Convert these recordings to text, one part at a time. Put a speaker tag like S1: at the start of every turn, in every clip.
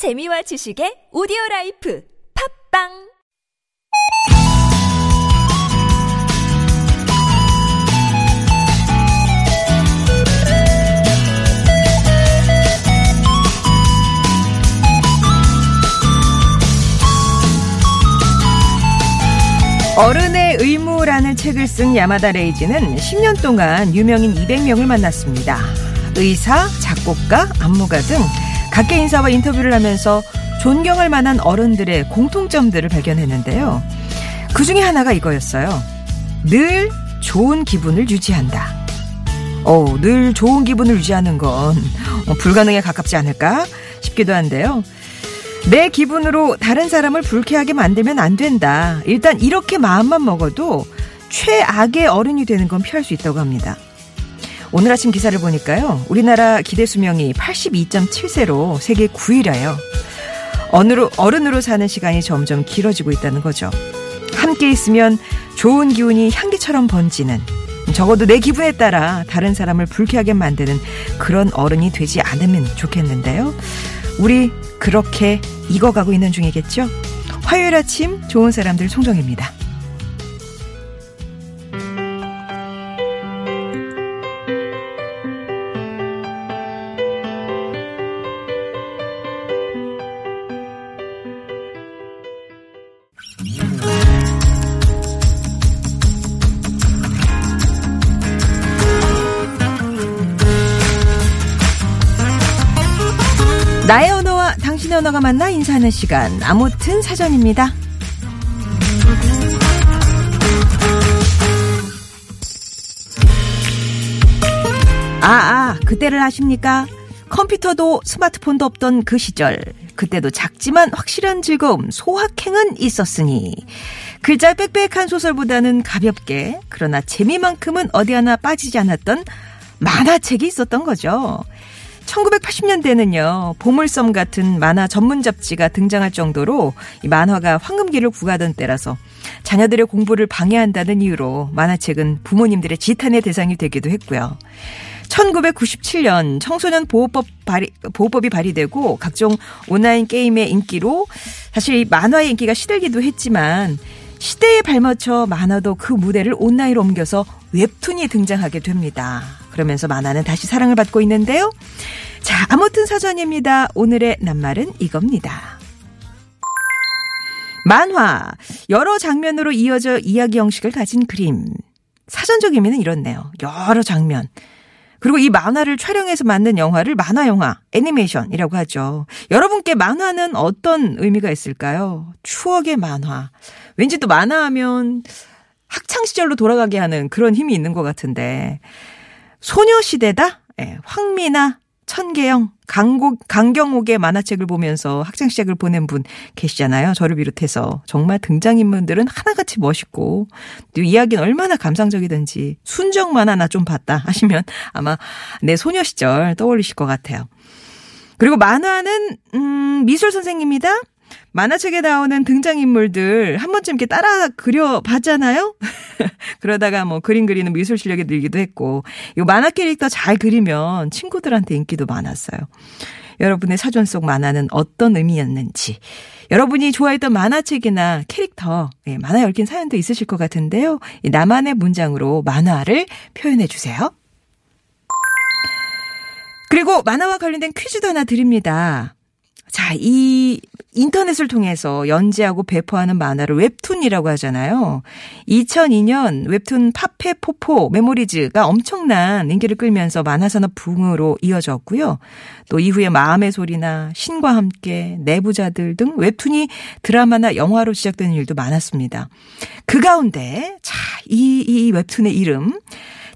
S1: 재미와 지식의 오디오 라이프 팟빵
S2: 어른의 의무라는 책을 쓴 야마다 레이지는 10년 동안 유명인 200명을 만났습니다. 의사, 작곡가, 안무가 등 각계 인사와 인터뷰를 하면서 존경할 만한 어른들의 공통점들을 발견했는데요. 그 중에 하나가 이거였어요. 늘 좋은 기분을 유지한다. 어, 늘 좋은 기분을 유지하는 건 어, 불가능에 가깝지 않을까 싶기도 한데요. 내 기분으로 다른 사람을 불쾌하게 만들면 안 된다. 일단 이렇게 마음만 먹어도 최악의 어른이 되는 건 피할 수 있다고 합니다. 오늘 아침 기사를 보니까요. 우리나라 기대 수명이 82.7세로 세계 9위라요. 어느로, 어른으로 사는 시간이 점점 길어지고 있다는 거죠. 함께 있으면 좋은 기운이 향기처럼 번지는 적어도 내 기분에 따라 다른 사람을 불쾌하게 만드는 그런 어른이 되지 않으면 좋겠는데요. 우리 그렇게 익어가고 있는 중이겠죠? 화요일 아침 좋은 사람들 송정입니다. 나의 언어와 당신의 언어가 만나 인사하는 시간. 아무튼 사전입니다. 아, 아, 그때를 아십니까? 컴퓨터도 스마트폰도 없던 그 시절. 그때도 작지만 확실한 즐거움, 소확행은 있었으니. 글자 빽빽한 소설보다는 가볍게, 그러나 재미만큼은 어디 하나 빠지지 않았던 만화책이 있었던 거죠. 1980년대는요, 보물섬 같은 만화 전문 잡지가 등장할 정도로 이 만화가 황금기를 구가던 때라서 자녀들의 공부를 방해한다는 이유로 만화책은 부모님들의 지탄의 대상이 되기도 했고요. 1997년 청소년 보호법 발의, 보호법이 발의되고 각종 온라인 게임의 인기로 사실 이 만화의 인기가 시들기도 했지만 시대에 발맞춰 만화도 그 무대를 온라인으로 옮겨서 웹툰이 등장하게 됩니다. 그러면서 만화는 다시 사랑을 받고 있는데요. 자, 아무튼 사전입니다. 오늘의 낱말은 이겁니다. 만화. 여러 장면으로 이어져 이야기 형식을 가진 그림. 사전적 의미는 이렇네요. 여러 장면. 그리고 이 만화를 촬영해서 만든 영화를 만화 영화, 애니메이션이라고 하죠. 여러분께 만화는 어떤 의미가 있을까요? 추억의 만화. 왠지 또 만화하면 학창 시절로 돌아가게 하는 그런 힘이 있는 것 같은데. 소녀시대다? 예, 황미나, 천계영, 강곡, 강경옥의 만화책을 보면서 학창 시작을 보낸 분 계시잖아요. 저를 비롯해서. 정말 등장인물들은 하나같이 멋있고, 또 이야기는 얼마나 감상적이든지, 순정 만화 나 좀 봤다 하시면 아마 내 소녀 시절 떠올리실 것 같아요. 그리고 만화는, 음, 미술 선생님이다? 만화책에 나오는 등장인물들 한 번쯤 이렇게 따라 그려봤잖아요? 그러다가 뭐 그림 그리는 미술 실력이 늘기도 했고, 이 만화 캐릭터 잘 그리면 친구들한테 인기도 많았어요. 여러분의 사전 속 만화는 어떤 의미였는지, 여러분이 좋아했던 만화책이나 캐릭터, 예, 만화 얽힌 사연도 있으실 것 같은데요. 나만의 문장으로 만화를 표현해 주세요. 그리고 만화와 관련된 퀴즈도 하나 드립니다. 자, 이 인터넷을 통해서 연재하고 배포하는 만화를 웹툰이라고 하잖아요. 2002년 웹툰 파페포포 메모리즈가 엄청난 인기를 끌면서 만화산업 붐으로 이어졌고요. 또 이후에 마음의 소리나 신과 함께 내부자들 등 웹툰이 드라마나 영화로 제작되는 일도 많았습니다. 그 가운데 자, 이, 이 웹툰의 이름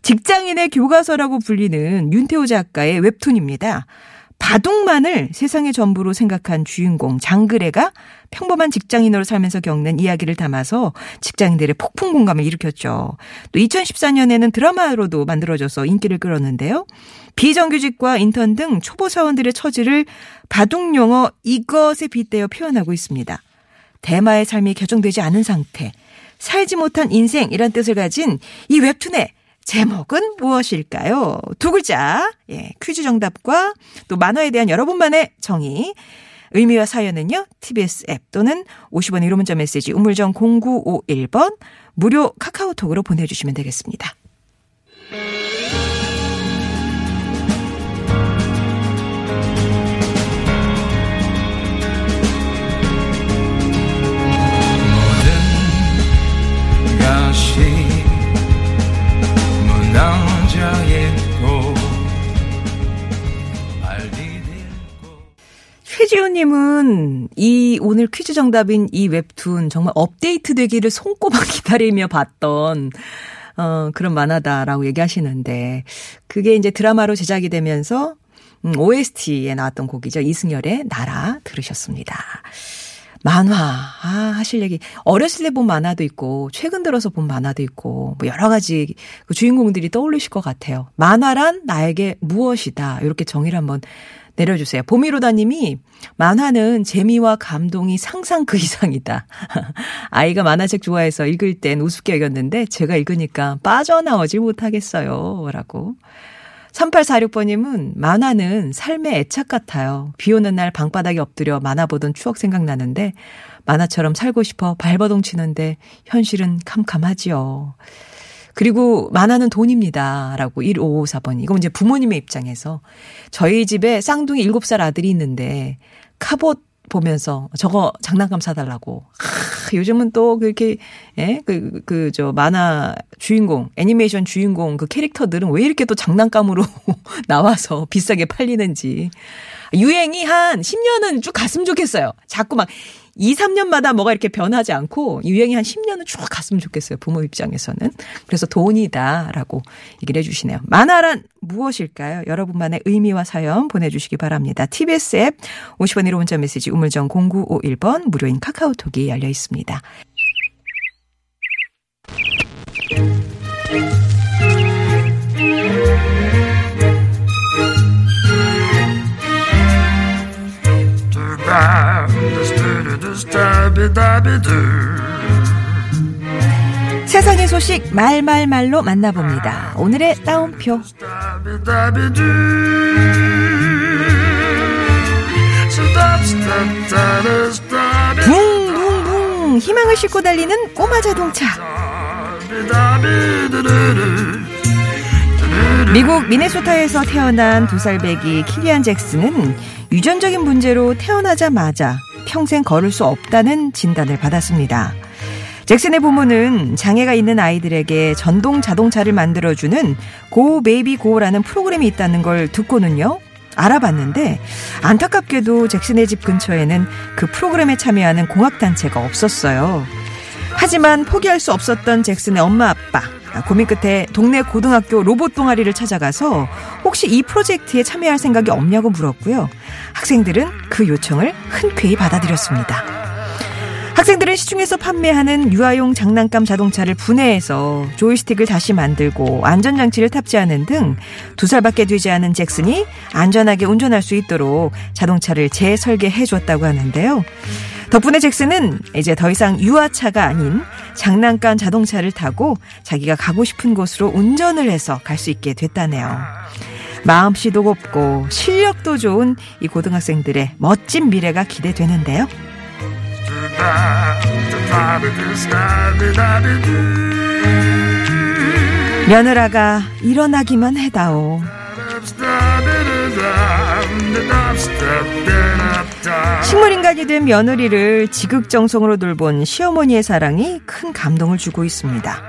S2: 직장인의 교과서라고 불리는 윤태호 작가의 웹툰입니다. 바둑만을 세상의 전부로 생각한 주인공 장그래가 평범한 직장인으로 살면서 겪는 이야기를 담아서 직장인들의 폭풍 공감을 일으켰죠. 또 2014년에는 드라마로도 만들어져서 인기를 끌었는데요. 비정규직과 인턴 등 초보 사원들의 처지를 바둑 용어 이것에 빗대어 표현하고 있습니다. 대마의 삶이 개정되지 않은 상태, 살지 못한 인생이란 뜻을 가진 이 웹툰의 제목은 무엇일까요? 두 글자. 예, 퀴즈 정답과 또 만화에 대한 여러분만의 정의. 의미와 사연은요. TBS 앱 또는 50원 1호 문자 메시지 우물정 0951번 무료 카카오톡으로 보내주시면 되겠습니다. 최지훈님은 이 오늘 퀴즈 정답인 이 웹툰 정말 업데이트 되기를 손꼽아 기다리며 봤던 어, 그런 만화다라고 얘기하시는데 그게 이제 드라마로 제작이 되면서 음, OST에 나왔던 곡이죠. 이승열의 나라 들으셨습니다. 만화, 아, 하실 얘기. 어렸을 때 본 만화도 있고, 최근 들어서 본 만화도 있고, 뭐 여러 가지 그 주인공들이 떠올리실 것 같아요. 만화란 나에게 무엇이다. 이렇게 정의를 한번 내려주세요. 보미로다님이 만화는 재미와 감동이 상상 그 이상이다. 아이가 만화책 좋아해서 읽을 땐 우습게 여겼는데 제가 읽으니까 빠져나오지 못하겠어요. 라고. 3846번님은 만화는 삶의 애착 같아요. 비 오는 날 방바닥에 엎드려 만화 보던 추억 생각나는데 만화처럼 살고 싶어 발버둥 치는데 현실은 캄캄하지요. 그리고 만화는 돈입니다. 라고 1554번. 이거 이제 부모님의 입장에서 저희 집에 쌍둥이 7살 아들이 있는데 카봇 보면서 저거 장난감 사달라고. 아, 요즘은 또 그렇게, 예, 그, 그, 저, 만화 주인공, 애니메이션 주인공 그 캐릭터들은 왜 이렇게 또 장난감으로 나와서 비싸게 팔리는지. 유행이 한 10년은 쭉 갔으면 좋겠어요. 자꾸 막 2, 3년마다 뭐가 이렇게 변하지 않고 유행이 한 10년은 쭉 갔으면 좋겠어요. 부모 입장에서는. 그래서 돈이다라고 얘기를 해주시네요. 만화란 무엇일까요? 여러분만의 의미와 사연 보내주시기 바랍니다. TBS 앱 50원 1호 문자 메시지 우물정 0951번 무료인 카카오톡이 열려 있습니다. 세상의 소식 말말말로 만나봅니다. 오늘의 따옴표. 붕붕붕 희망을 싣고 달리는 꼬마 자동차. 미국 미네소타에서 태어난 두 살배기 키리안 잭슨은 유전적인 문제로 태어나자마자 평생 걸을 수 없다는 진단을 받았습니다. 잭슨의 부모는 장애가 있는 아이들에게 전동 자동차를 만들어주는 Go Baby Go라는 프로그램이 있다는 걸 듣고는요. 알아봤는데 안타깝게도 잭슨의 집 근처에는 그 프로그램에 참여하는 공학단체가 없었어요. 하지만 포기할 수 없었던 잭슨의 엄마 아빠 고민 끝에 동네 고등학교 로봇 동아리를 찾아가서 혹시 이 프로젝트에 참여할 생각이 없냐고 물었고요. 학생들은 그 요청을 흔쾌히 받아들였습니다. 학생들은 시중에서 판매하는 유아용 장난감 자동차를 분해해서 조이스틱을 다시 만들고 안전장치를 탑재하는 등 두 살밖에 되지 않은 잭슨이 안전하게 운전할 수 있도록 자동차를 재설계해 줬다고 하는데요. 덕분에 잭슨은 이제 더 이상 유아차가 아닌 장난감 자동차를 타고 자기가 가고 싶은 곳으로 운전을 해서 갈 수 있게 됐다네요. 마음씨도 곱고 실력도 좋은 이 고등학생들의 멋진 미래가 기대되는데요. 며느라가 일어나기만 해다오. 식물인간이 된 며느리를 지극정성으로 돌본 시어머니의 사랑이 큰 감동을 주고 있습니다.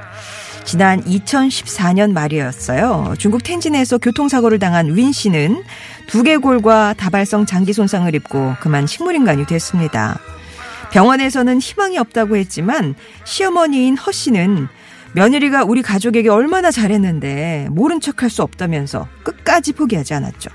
S2: 지난 2014년 말이었어요. 중국 텐진에서 교통사고를 당한 윈 씨는 두개골과 다발성 장기 손상을 입고 그만 식물인간이 됐습니다. 병원에서는 희망이 없다고 했지만 시어머니인 허 씨는 며느리가 우리 가족에게 얼마나 잘했는데 모른 척할 수 없다면서 끝까지 포기하지 않았죠.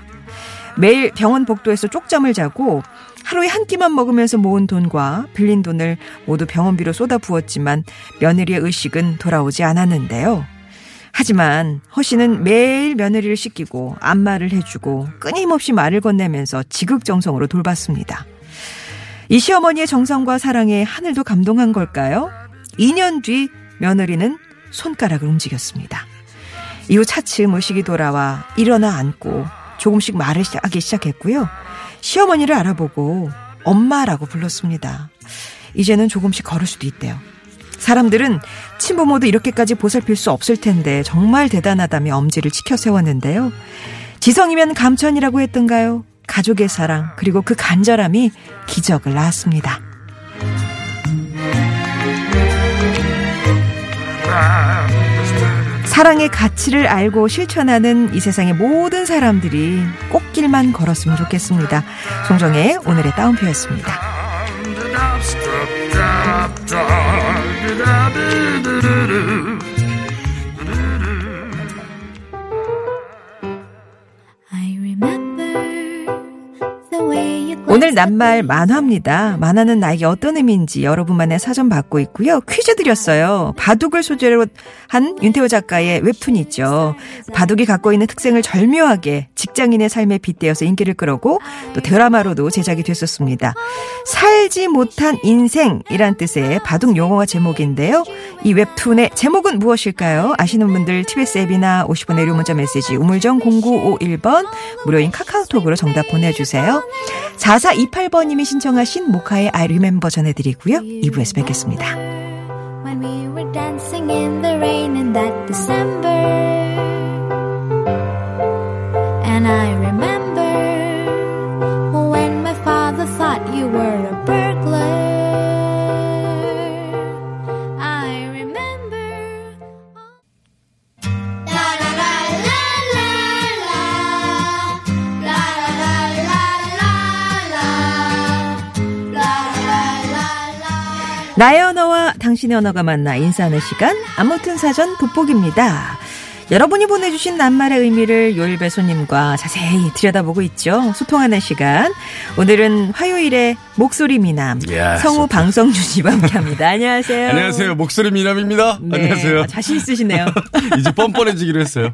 S2: 매일 병원 복도에서 쪽잠을 자고 하루에 한 끼만 먹으면서 모은 돈과 빌린 돈을 모두 병원비로 쏟아 부었지만 며느리의 의식은 돌아오지 않았는데요. 하지만 허 씨는 매일 며느리를 씻기고 안마를 해주고 끊임없이 말을 건네면서 지극정성으로 돌봤습니다. 이 시어머니의 정성과 사랑에 하늘도 감동한 걸까요? 2년 뒤 며느리는 손가락을 움직였습니다. 이후 차츰 의식이 돌아와 일어나 앉고 조금씩 말을 하기 시작했고요. 시어머니를 알아보고 엄마라고 불렀습니다. 이제는 조금씩 걸을 수도 있대요. 사람들은 친부모도 이렇게까지 보살필 수 없을 텐데 정말 대단하다며 엄지를 치켜 세웠는데요. 지성이면 감천이라고 했던가요? 가족의 사랑 그리고 그 간절함이 기적을 낳았습니다. 사랑의 가치를 알고 실천하는 이 세상의 모든 사람들이 꽃길만 걸었으면 좋겠습니다. 송정의 오늘의 따옴표였습니다. 오늘 낱말 만화입니다. 만화는 나에게 어떤 의미인지 여러분만의 사전 받고 있고요. 퀴즈 드렸어요. 바둑을 소재로 한 윤태호 작가의 웹툰이 있죠. 바둑이 갖고 있는 특징을 절묘하게 직장인의 삶에 빗대어서 인기를 끌었고 또 드라마로도 제작이 됐었습니다. 살지 못한 인생이란 뜻의 바둑 용어가 제목인데요. 이 웹툰의 제목은 무엇일까요? 아시는 분들 TBS 앱이나 50원의 유료 문자 메시지 우물정 0951번 무료인 카카오톡으로 정답 보내주세요. 4428번님이 신청하신 모카의 I Remember 전해드리고요. 2부에서 뵙겠습니다.
S3: when we were dancing in the rain in that December. And I remember
S2: 당신의 언어가 만나 인사하는 시간 아무튼 사전 돋보기입니다. 여러분이 보내주신 낱말의 의미를 요일배 손님과 자세히 들여다보고 있죠. 소통하는 시간. 오늘은 화요일에 목소리 미남
S4: 이야,
S2: 성우
S4: 좋다.
S2: 방성준 씨와 함께합니다. 안녕하세요.
S4: 안녕하세요. 목소리 미남입니다.
S2: 네,
S4: 안녕하세요.
S2: 아, 자신 있으시네요.
S4: 이제 뻔뻔해지기로 했어요.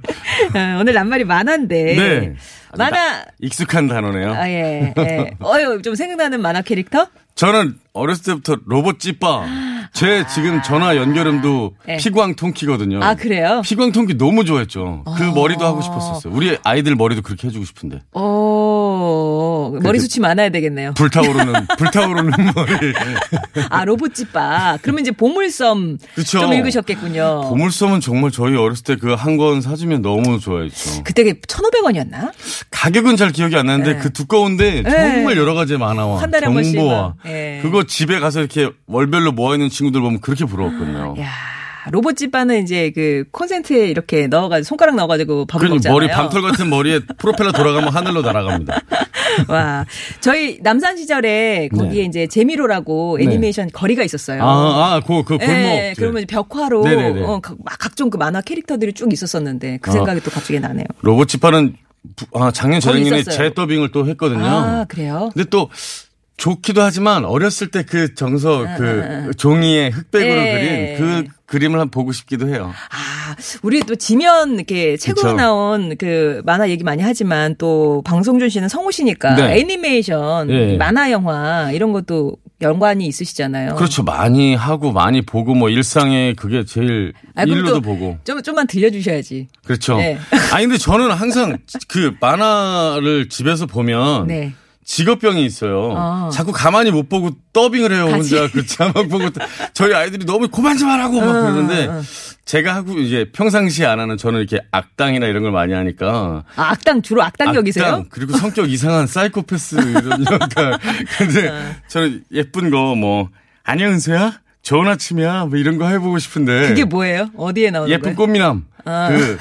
S2: 어, 오늘 낱말이 만화인데
S4: 네.
S2: 만화
S4: 익숙한 단어네요.
S2: 아 예. 예. 어유 좀 생각나는 만화 캐릭터?
S4: 저는 어렸을 때부터 로봇 찌빠. 제 지금 전화 연결음도
S2: 네.
S4: 피광 통키거든요.
S2: 아 그래요?
S4: 피광 통키 너무 좋아했죠. 그 머리도 하고 싶었었어요. 우리 아이들 머리도 그렇게 해주고 싶은데.
S2: 오 머리 숱이 많아야 되겠네요.
S4: 불타오르는, 불타오르는 머리.
S2: 아 로봇집바. 그러면 이제 보물섬
S4: 그쵸.
S2: 좀 읽으셨겠군요.
S4: 보물섬은 정말 저희 어렸을 때 그 한 권 사주면 너무 좋아했죠.
S2: 그때 1,500원이었나?
S4: 가격은 잘 기억이 안 나는데
S2: 네.
S4: 그 두꺼운데
S2: 네.
S4: 정말 여러 가지 만화와
S2: 한 달에 한 번씩
S4: 정보와
S2: 막. 예.
S4: 그거 집에 가서 이렇게 월별로 모아 있는 친구들 보면 그렇게 부러웠거든요.
S2: 야 로봇집바는 이제 그 콘센트에 이렇게 넣어가지고 손가락 넣어가지고 밥을
S4: 그러니
S2: 먹잖아요.
S4: 머리 밤털 같은 머리에 프로펠러 돌아가면 하늘로 날아갑니다.
S2: 와 저희 남산 시절에 거기에
S4: 네.
S2: 이제 재미로라고
S4: 네.
S2: 애니메이션 거리가 있었어요.
S4: 아, 아, 그, 그 골목.
S2: 예, 그러면 이제 벽화로
S4: 네네네.
S2: 어, 각- 각종 그 만화 캐릭터들이 쭉 있었었는데 그
S4: 아.
S2: 생각이 또 갑자기 나네요.
S4: 로봇 부- 아, 작년 재작년에. 재더빙을 또 했거든요.
S2: 아 그래요?
S4: 근데 또 좋기도 하지만 어렸을 때 그 정서 그 종이에 흑백으로
S2: 아, 예.
S4: 그린 그 그림을 한번 보고 싶기도 해요.
S2: 아, 우리 또 지면 이렇게 책으로
S4: 그쵸.
S2: 나온 그 만화 얘기 많이 하지만 또 방송준 씨는 성우시니까
S4: 네.
S2: 애니메이션,
S4: 예.
S2: 만화 영화 이런 것도 연관이 있으시잖아요.
S4: 그렇죠. 많이 하고 많이 보고 뭐 일상에 그게 제일
S2: 아,
S4: 일로도
S2: 또
S4: 보고.
S2: 좀 좀만 들려 주셔야지.
S4: 그렇죠.
S2: 네.
S4: 아니 근데 저는 항상 그 만화를 집에서 보면
S2: 네.
S4: 직업병이 있어요.
S2: 아.
S4: 자꾸 가만히 못 보고 더빙을 해요.
S2: 같이.
S4: 혼자 그 자막 보고 저희 아이들이 너무 그만 좀 하라고 막
S2: 어,
S4: 그러는데
S2: 어.
S4: 제가 하고 이제 평상시에 안 하는 저는 이렇게 악당이나 이런 걸 많이 하니까
S2: 아, 악당 주로 악당 격이세요?
S4: 악당, 그리고 성격 이상한 사이코패스 이런 역할. 근데
S2: 어.
S4: 저는 예쁜 거 뭐 안녕 은서야 좋은 아침이야 뭐 이런 거 해보고 싶은데
S2: 그게 뭐예요? 어디에 나오는
S4: 예쁜
S2: 거예요?
S4: 꽃미남
S2: 아.
S4: 그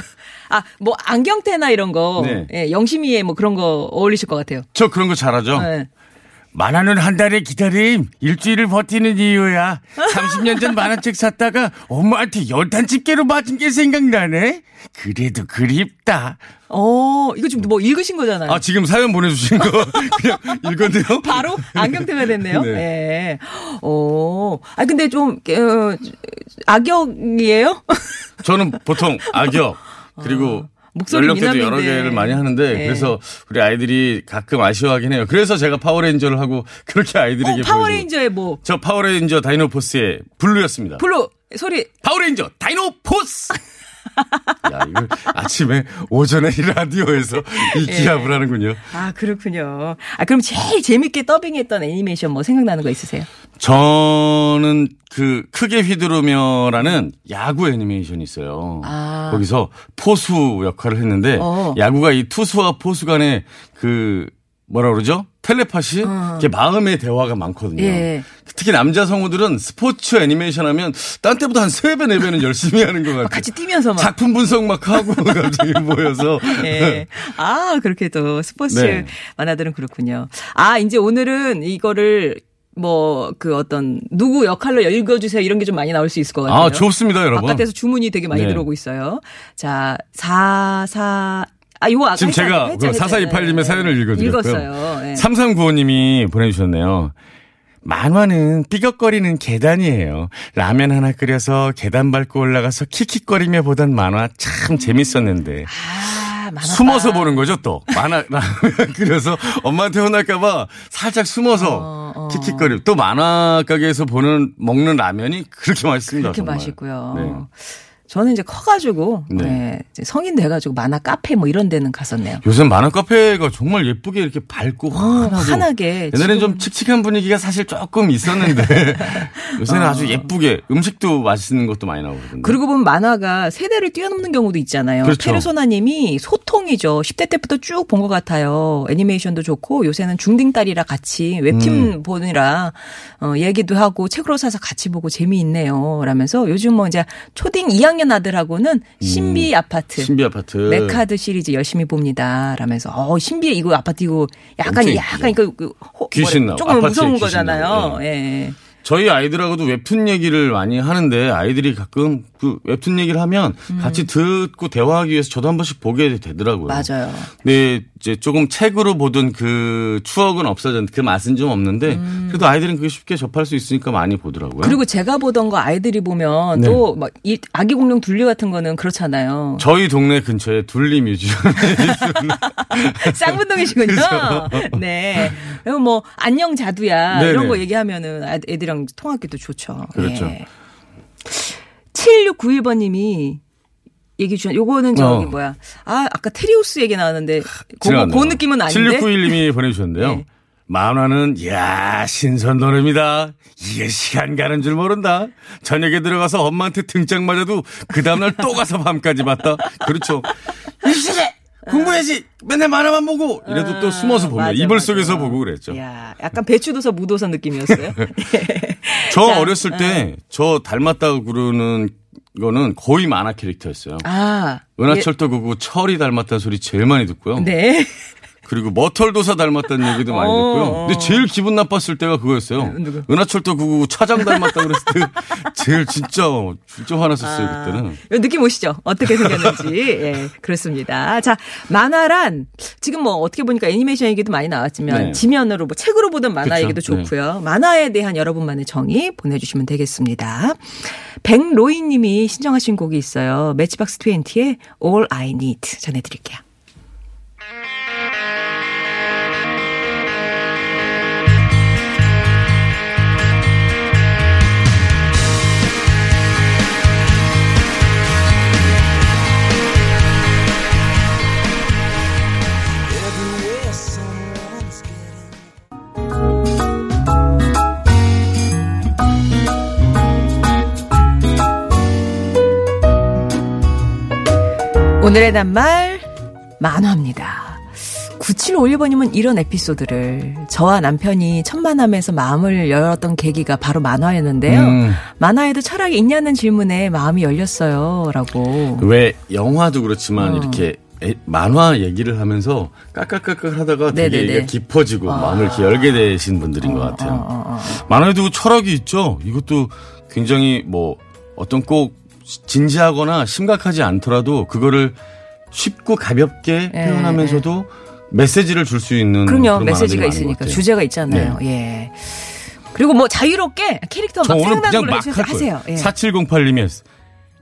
S2: 아, 뭐 안경테나 이런 거,
S4: 네.
S2: 예, 영심이의 뭐 그런 거 어울리실 것 같아요.
S4: 저 그런 거 잘하죠.
S2: 예.
S4: 만화는 한 달의 기다림, 일주일을 버티는 이유야. 30년 전 만화책 샀다가 엄마한테 연탄 집게로 맞은 게 생각나네. 그래도 그립다.
S2: 어, 이거 지금 뭐 읽으신 거잖아요.
S4: 아 지금 사연 보내주신 거 그냥 읽었네요.
S2: 바로 안경테가 됐네요.
S4: 네.
S2: 예. 어. 아 근데 좀 어, 악역이에요?
S4: 저는 보통 악역 그리고
S2: 아, 목소리
S4: 연령대도 여러
S2: 미남인데.
S4: 개를 많이 하는데
S2: 네.
S4: 그래서 우리 아이들이 가끔 아쉬워하긴 해요. 그래서 제가 파워레인저를 하고 그렇게 아이들에게
S2: 어. 파워레인저의 뭐
S4: 저 파워레인저 다이노포스의 블루였습니다.
S2: 블루 소리
S4: 파워레인저 다이노포스. 야, 이걸 아침에 오전에 이 라디오에서 이
S2: 예.
S4: 기합을 하는군요.
S2: 아, 그렇군요. 아, 그럼 제일 재밌게 더빙했던 애니메이션 뭐 생각나는 거 있으세요?
S4: 저는 그 크게 휘두르며라는 야구 애니메이션이 있어요.
S2: 아.
S4: 거기서 포수 역할을 했는데
S2: 어.
S4: 야구가 이 투수와 포수 간의 그 뭐라 그러죠? 텔레파시? 이게 마음의 대화가 많거든요.
S2: 어. 예.
S4: 특히 남자 성우들은 스포츠 애니메이션 하면 딴 때보다 한 3배, 4배는 열심히 하는 것 같아요.
S2: 같이 뛰면서 막.
S4: 작품 분석 막 하고 갑자기 모여서.
S2: 예. 아, 그렇게 또 스포츠
S4: 네.
S2: 만화들은 그렇군요. 아, 이제 오늘은 이거를 뭐그 어떤 누구 역할로 읽어주세요 이런 게 좀 많이 나올 수 있을 것 같아요.
S4: 아, 좋습니다, 여러분.
S2: 바깥에서 주문이 되게 많이
S4: 네.
S2: 들어오고 있어요. 자, 44, 아, 요거 아까
S4: 지금. 제가
S2: 했죠, 했죠.
S4: 4428님의
S2: 네.
S4: 사연을 읽어드렸고요.
S2: 읽었어요. 네.
S4: 3395님이 보내주셨네요. 만화는 삐걱거리는 계단이에요. 라면 하나 끓여서 계단 밟고 올라가서 킥킥거리며 보던 만화 참 재밌었는데.
S2: 아.
S4: 숨어서 보는 거죠, 또. 만화, 라면 끓여서 엄마한테 혼날까봐 살짝 숨어서
S2: 어, 어.
S4: 킥킥거리. 또 만화 가게에서 보는, 먹는 라면이 그렇게 맛있습니다.
S2: 그렇게
S4: 정말.
S2: 맛있고요.
S4: 네.
S2: 저는 이제 커가지고
S4: 네.
S2: 네, 이제 성인 돼가지고 만화 카페 뭐 이런 데는 갔었네요.
S4: 요새 만화 카페가 정말 예쁘게 이렇게 밝고
S2: 어, 환하게
S4: 옛날엔
S2: 지금-
S4: 좀 칙칙한 분위기가 사실 조금 있었는데 요새는 아주 예쁘게 음식도 맛있는 것도 많이 나오거든요.
S2: 그러고 보면 만화가 세대를 뛰어넘는 경우도 있잖아요.
S4: 그렇죠.
S2: 페르소나님이 소통이죠. 10대 때부터 쭉 본 것 같아요. 애니메이션도 좋고 요새는 중딩 딸이라 같이 웹툰
S4: 음.
S2: 보느라 어, 얘기도 하고 책으로 사서 같이 보고 재미있네요. 라면서 요즘 뭐 이제 초딩 2학년 아들하고는 신비 아파트.
S4: 음. 신비 아파트
S2: 메카드 시리즈 열심히 봅니다. 라면서 어 신비 이거 아파트 이거 약간 약간
S4: 인기죠.
S2: 그, 그 호-
S4: 귀신 나오-
S2: 조금 무서운
S4: 귀신
S2: 거잖아요.
S4: 나오고,
S2: 예.
S4: 저희 아이들하고도 웹툰 얘기를 많이 하는데 아이들이 가끔 그 웹툰 얘기를 하면 같이 듣고 대화하기 위해서 저도 한 번씩 보게 되더라고요.
S2: 음. 맞아요.
S4: 근데 이제 조금 책으로 보던 그 추억은 없어졌는데 그 맛은 좀 없는데 그래도 아이들은 그게 쉽게 접할 수 있으니까 많이 보더라고요.
S2: 음. 그리고 제가 보던 거 아이들이 보면
S4: 네.
S2: 또막이 아기 공룡 둘리 같은 거는 그렇잖아요.
S4: 저희 동네 근처에 둘리 뮤지엄
S2: 쌍문동이시군요. 네. 그리고 뭐 안녕 자두야
S4: 네네.
S2: 이런 거 얘기하면은 아- 애들이랑 통하기도 좋죠.
S4: 그렇죠.
S2: 예. 7691번님이 얘기 주신 요거는 저기
S4: 어.
S2: 뭐야? 아 아까 트리우스 얘기 나왔는데
S4: 지나갔네요.
S2: 그 느낌은 아닌데.
S4: 7691님이 보내주셨는데요.
S2: 네.
S4: 만화는 야 신선 노래입니다. 이게 시간 가는 줄 모른다. 저녁에 들어가서 엄마한테 등짝 맞아도 그 다음날 또 가서 밤까지 봤다. 그렇죠. 일시에 공부해야지. 맨날 만화만 보고 이래도 또 숨어서 봅니다.
S2: 아, 맞아,
S4: 이불
S2: 맞아.
S4: 속에서 보고 그랬죠.
S2: 야, 약간 배추도서 무도서 느낌이었어요.
S4: 저
S2: 자,
S4: 어렸을 때 저 닮았다고 그러는 거는 거의 만화 캐릭터였어요.
S2: 아.
S4: 은하철도 그거 철이 닮았다는 소리 제일 많이 듣고요.
S2: 예, 네.
S4: 그리고 머털도사 닮았다는 얘기도 많이
S2: 어,
S4: 듣고요.
S2: 어.
S4: 근데 제일 기분 나빴을 때가 그거였어요.
S2: 누구?
S4: 은하철도 999 차장 닮았다 그랬을 때 제일 진짜 진짜 화났었어요
S2: 아,
S4: 그때는.
S2: 요 느낌 오시죠? 어떻게 생겼는지. 예, 그렇습니다. 자, 만화란 지금 뭐 어떻게 보니까 애니메이션 얘기도 많이 나왔지만
S4: 네.
S2: 지면으로 뭐 책으로 보던 만화
S4: 그쵸.
S2: 얘기도 좋고요. 만화에 대한 여러분만의 정의 보내주시면 되겠습니다. 백로이 님이 신청하신 곡이 있어요. 매치박스 20의 All I Need 전해드릴게요. 오늘의 낱말 만화입니다. 9751번님은 이런 에피소드를 저와 남편이 첫 만남에서 마음을 열었던 계기가 바로 만화였는데요.
S4: 음.
S2: 만화에도 철학이 있냐는 질문에 마음이 열렸어요. 라고.
S4: 왜 영화도 그렇지만
S2: 어.
S4: 이렇게 애- 만화 얘기를 하면서 까깍까깍 하다가 되게
S2: 네네네.
S4: 얘기가 깊어지고 마음을 이렇게 열게 되신 분들인 것 같아요.
S2: 어, 어, 어.
S4: 만화에도 철학이 있죠. 이것도 굉장히 뭐 어떤 꼭 진지하거나 심각하지 않더라도 그거를 쉽고 가볍게
S2: 예,
S4: 표현하면서도 메시지를 줄 수 있는
S2: 그럼요. 메시지가 있으니까. 주제가 있잖아요. 예. 그리고 뭐 자유롭게 캐릭터 저막 생각나는 걸로
S4: 막
S2: 해주세요. 하세요. 예.
S4: 4708님이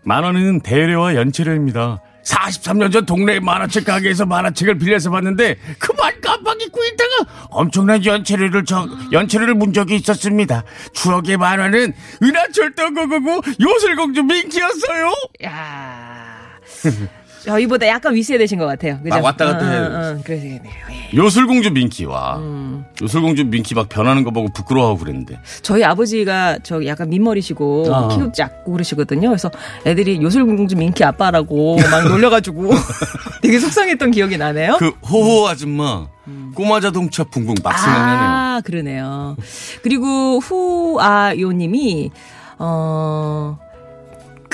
S4: 만화는 대여료와 연체료입니다. 43년 전 동네 만화책 가게에서 만화책을 빌려서 봤는데 그만 깜빡 잊고 있다가 엄청난 연체료를 저 연체료를 문 적이 있었습니다. 추억의 만화는 은하철도 999 요술공주 민키였어요.
S2: 야 저희보다 약간 윗세대신 것 같아요. 그죠?
S4: 막 왔다 갔다
S2: 응,
S4: 해야
S2: 응, 응, 그러시겠네요. 예.
S4: 요술공주 민키와
S2: 음.
S4: 요술공주 민키 막 변하는 거 보고 부끄러워하고 그랬는데
S2: 저희 아버지가 저 약간 민머리시고
S4: 아.
S2: 키도 작고 그러시거든요. 그래서 애들이 요술공주 민키 아빠라고 막 놀려가지고 되게 속상했던 기억이 나네요.
S4: 그 호호 아줌마 꼬마 자동차 붕붕 막 생각나네요.
S2: 음. 아, 그러네요. 그리고 후아요님이 어.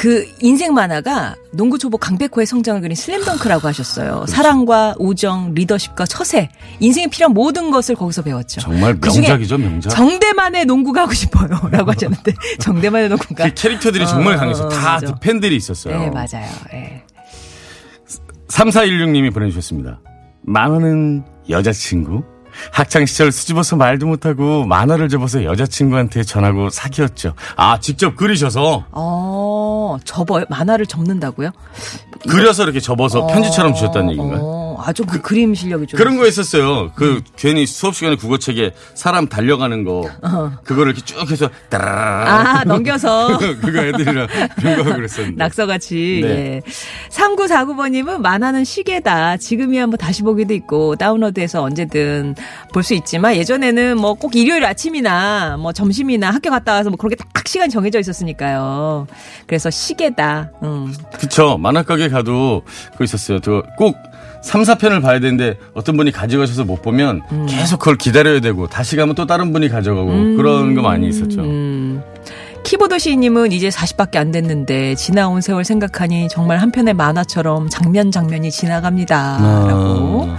S2: 그 인생 만화가 농구 초보 강백호의 성장을 그린 슬램덩크라고 하셨어요. 사랑과 우정, 리더십과 처세, 인생에 필요한 모든 것을 거기서 배웠죠.
S4: 정말
S2: 그중에
S4: 명작이죠, 명작.
S2: 정대만의 농구가 하고 싶어요라고 하셨는데 정대만의 농구가
S4: 그 캐릭터들이
S2: 어,
S4: 정말
S2: 어,
S4: 강했어요.
S2: 어,
S4: 다
S2: 맞아.
S4: 그 팬들이 있었어요.
S2: 네 맞아요. 예.
S4: 3416님이 보내주셨습니다. 만화는 여자친구? 학창시절 수집어서 말도 못하고 만화를 접어서 여자친구한테 전하고 사귀었죠. 아, 직접 그리셔서
S2: 어 접어요 만화를 접는다고요?
S4: 그려서 이렇게 접어서 편지처럼 주셨다는 얘기인가요?
S2: 어, 아주 그, 그림 실력이 좀
S4: 그런 거 있었어요. 그 괜히 수업 시간에 국어책에 사람 달려가는 거 그거를 이렇게 쭉 해서 따라라라
S2: 어. 아 넘겨서
S4: 그거 애들이랑 그런 거 하고 그랬었는데.
S2: 낙서같이.
S4: 네.
S2: 예. 3949번님은 만화는 시계다. 지금이야 뭐 다시 보기도 있고 다운로드해서 언제든 볼 수 있지만 예전에는 뭐 꼭 일요일 아침이나 뭐 점심이나 학교 갔다 와서 뭐 그렇게 딱 시간 정해져 있었으니까요. 그래서 시계다. 음.
S4: 그쵸. 만화 가게 가도 그거 있었어요. 저 꼭 3, 4편을 봐야 되는데 어떤 분이 가져가셔서 못 보면
S2: 음.
S4: 계속 그걸 기다려야 되고 다시 가면 또 다른 분이 가져가고 그런 거 많이 있었죠.
S2: 음. 키보드 시인님은 이제 40밖에 안 됐는데 지나온 세월 생각하니 정말 한편의 만화처럼 장면 장면이 지나갑니다. 라고
S4: 아.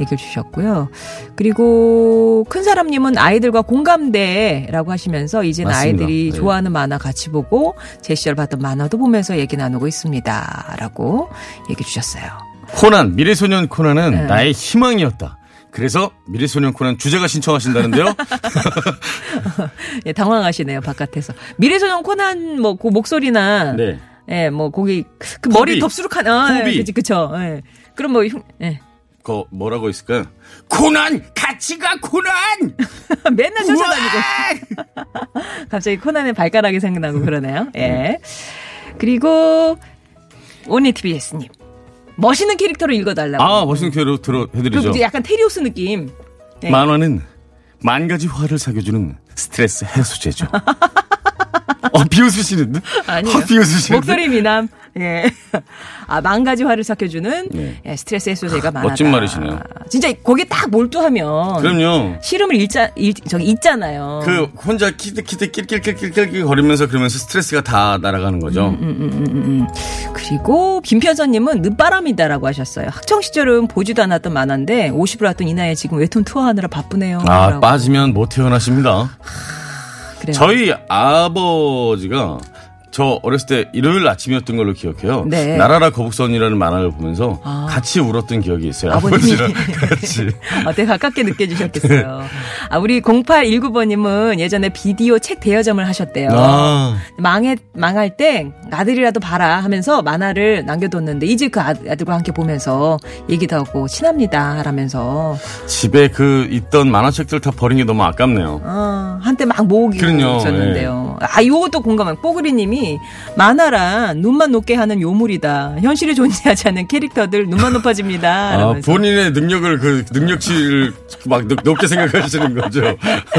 S2: 얘기해 주셨고요. 그리고 큰 사람님은 아이들과 공감대라고 하시면서 이제는
S4: 맞습니다.
S2: 아이들이
S4: 네.
S2: 좋아하는 만화 같이 보고 제 시절 봤던 만화도 보면서 얘기 나누고 있습니다. 라고 얘기해 주셨어요.
S4: 코난, 미래소년 코난은
S2: 네.
S4: 나의 희망이었다. 그래서 미래소년 코난 주제가 신청하신다는데요.
S2: 예, 당황하시네요, 바깥에서. 미래소년 코난 뭐 그 목소리나
S4: 네.
S2: 예, 뭐 거기 그 머리
S4: 코비.
S2: 덥수룩한 아, 예. 그치 그쵸. 예. 그럼 뭐 흉- 예.
S4: 그 뭐라고 있을까요? 코난 같이 가 코난.
S2: 맨날 쫓아다니고. 갑자기 코난의 발가락이 생각나고 그러네요. 예. 그리고 오니 TBS님 멋있는 캐릭터로 읽어달라고.
S4: 아 멋있는 캐로 들어 해드리죠.
S2: 그 약간 테리우스 느낌. 예.
S4: 만화는 만 가지 화를 사겨주는 스트레스 해소제죠. 어, 비웃으시는데?
S2: 아니에요.
S4: 어, 비웃으시는데?
S2: 목소리 미남. 예. 아, 만 가지 화를 삭혀주는
S4: 네.
S2: 예, 스트레스 해소제가 많아다.
S4: 멋진 말이시네요.
S2: 진짜 거기에 딱 몰두하면
S4: 그럼요.
S2: 시름을 읽자, 읽, 저기 잊잖아요.
S4: 그 혼자 키득키득 낄낄낄낄낄 거리면서 그러면서 스트레스가 다 날아가는 거죠.
S2: 음, 그리고 김편서님은 늦바람이다라고 하셨어요. 학창 시절은 보지도 않았던 만화인데 50을 왔던 이 나이에 지금 웹툰 투어하느라 바쁘네요.
S4: 아
S2: 라고.
S4: 빠지면 못 태어나십니다.
S2: 그래요.
S4: 저희 아버지가 저 어렸을 때 일요일 아침이었던 걸로 기억해요.
S2: 네.
S4: 나라라 거북선이라는 만화를 보면서
S2: 아.
S4: 같이 울었던 기억이 있어요. 아버지랑 같이.
S2: 어, 되게 가깝게 느껴지셨겠어요. 아, 우리 0819번님은 예전에 비디오 책 대여점을 하셨대요.
S4: 아,
S2: 망해, 망할 때 아들이라도 봐라 하면서 만화를 남겨뒀는데 이제 그 아- 아들과 함께 보면서 얘기도 하고 친합니다 라면서
S4: 집에 그 있던 만화책들 다 버린 게 너무 아깝네요.
S2: 어, 한때 막 모으기
S4: 그럼요,
S2: 있었는데요. 아, 요것도 공감한 뽀그리님이 만화란 눈만 높게 하는 요물이다. 현실에 존재하지 않는 캐릭터들 눈만 높아집니다.
S4: 아. 본인의 능력을 그 능력치를 막 높- 높게 생각하시는 거죠.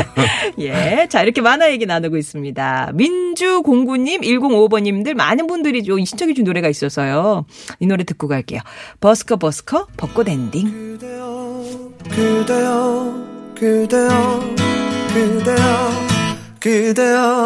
S2: 예. 자, 이렇게 만화 얘기 나누고 있습니다. 민주공구님, 105번님들 많은 분들이 좀 신청해 준 노래가 있어서요. 이 노래 듣고 갈게요. 버스커 버스커 벚꽃 엔딩.
S5: 그대여 그대여 그대여 그대여 그대여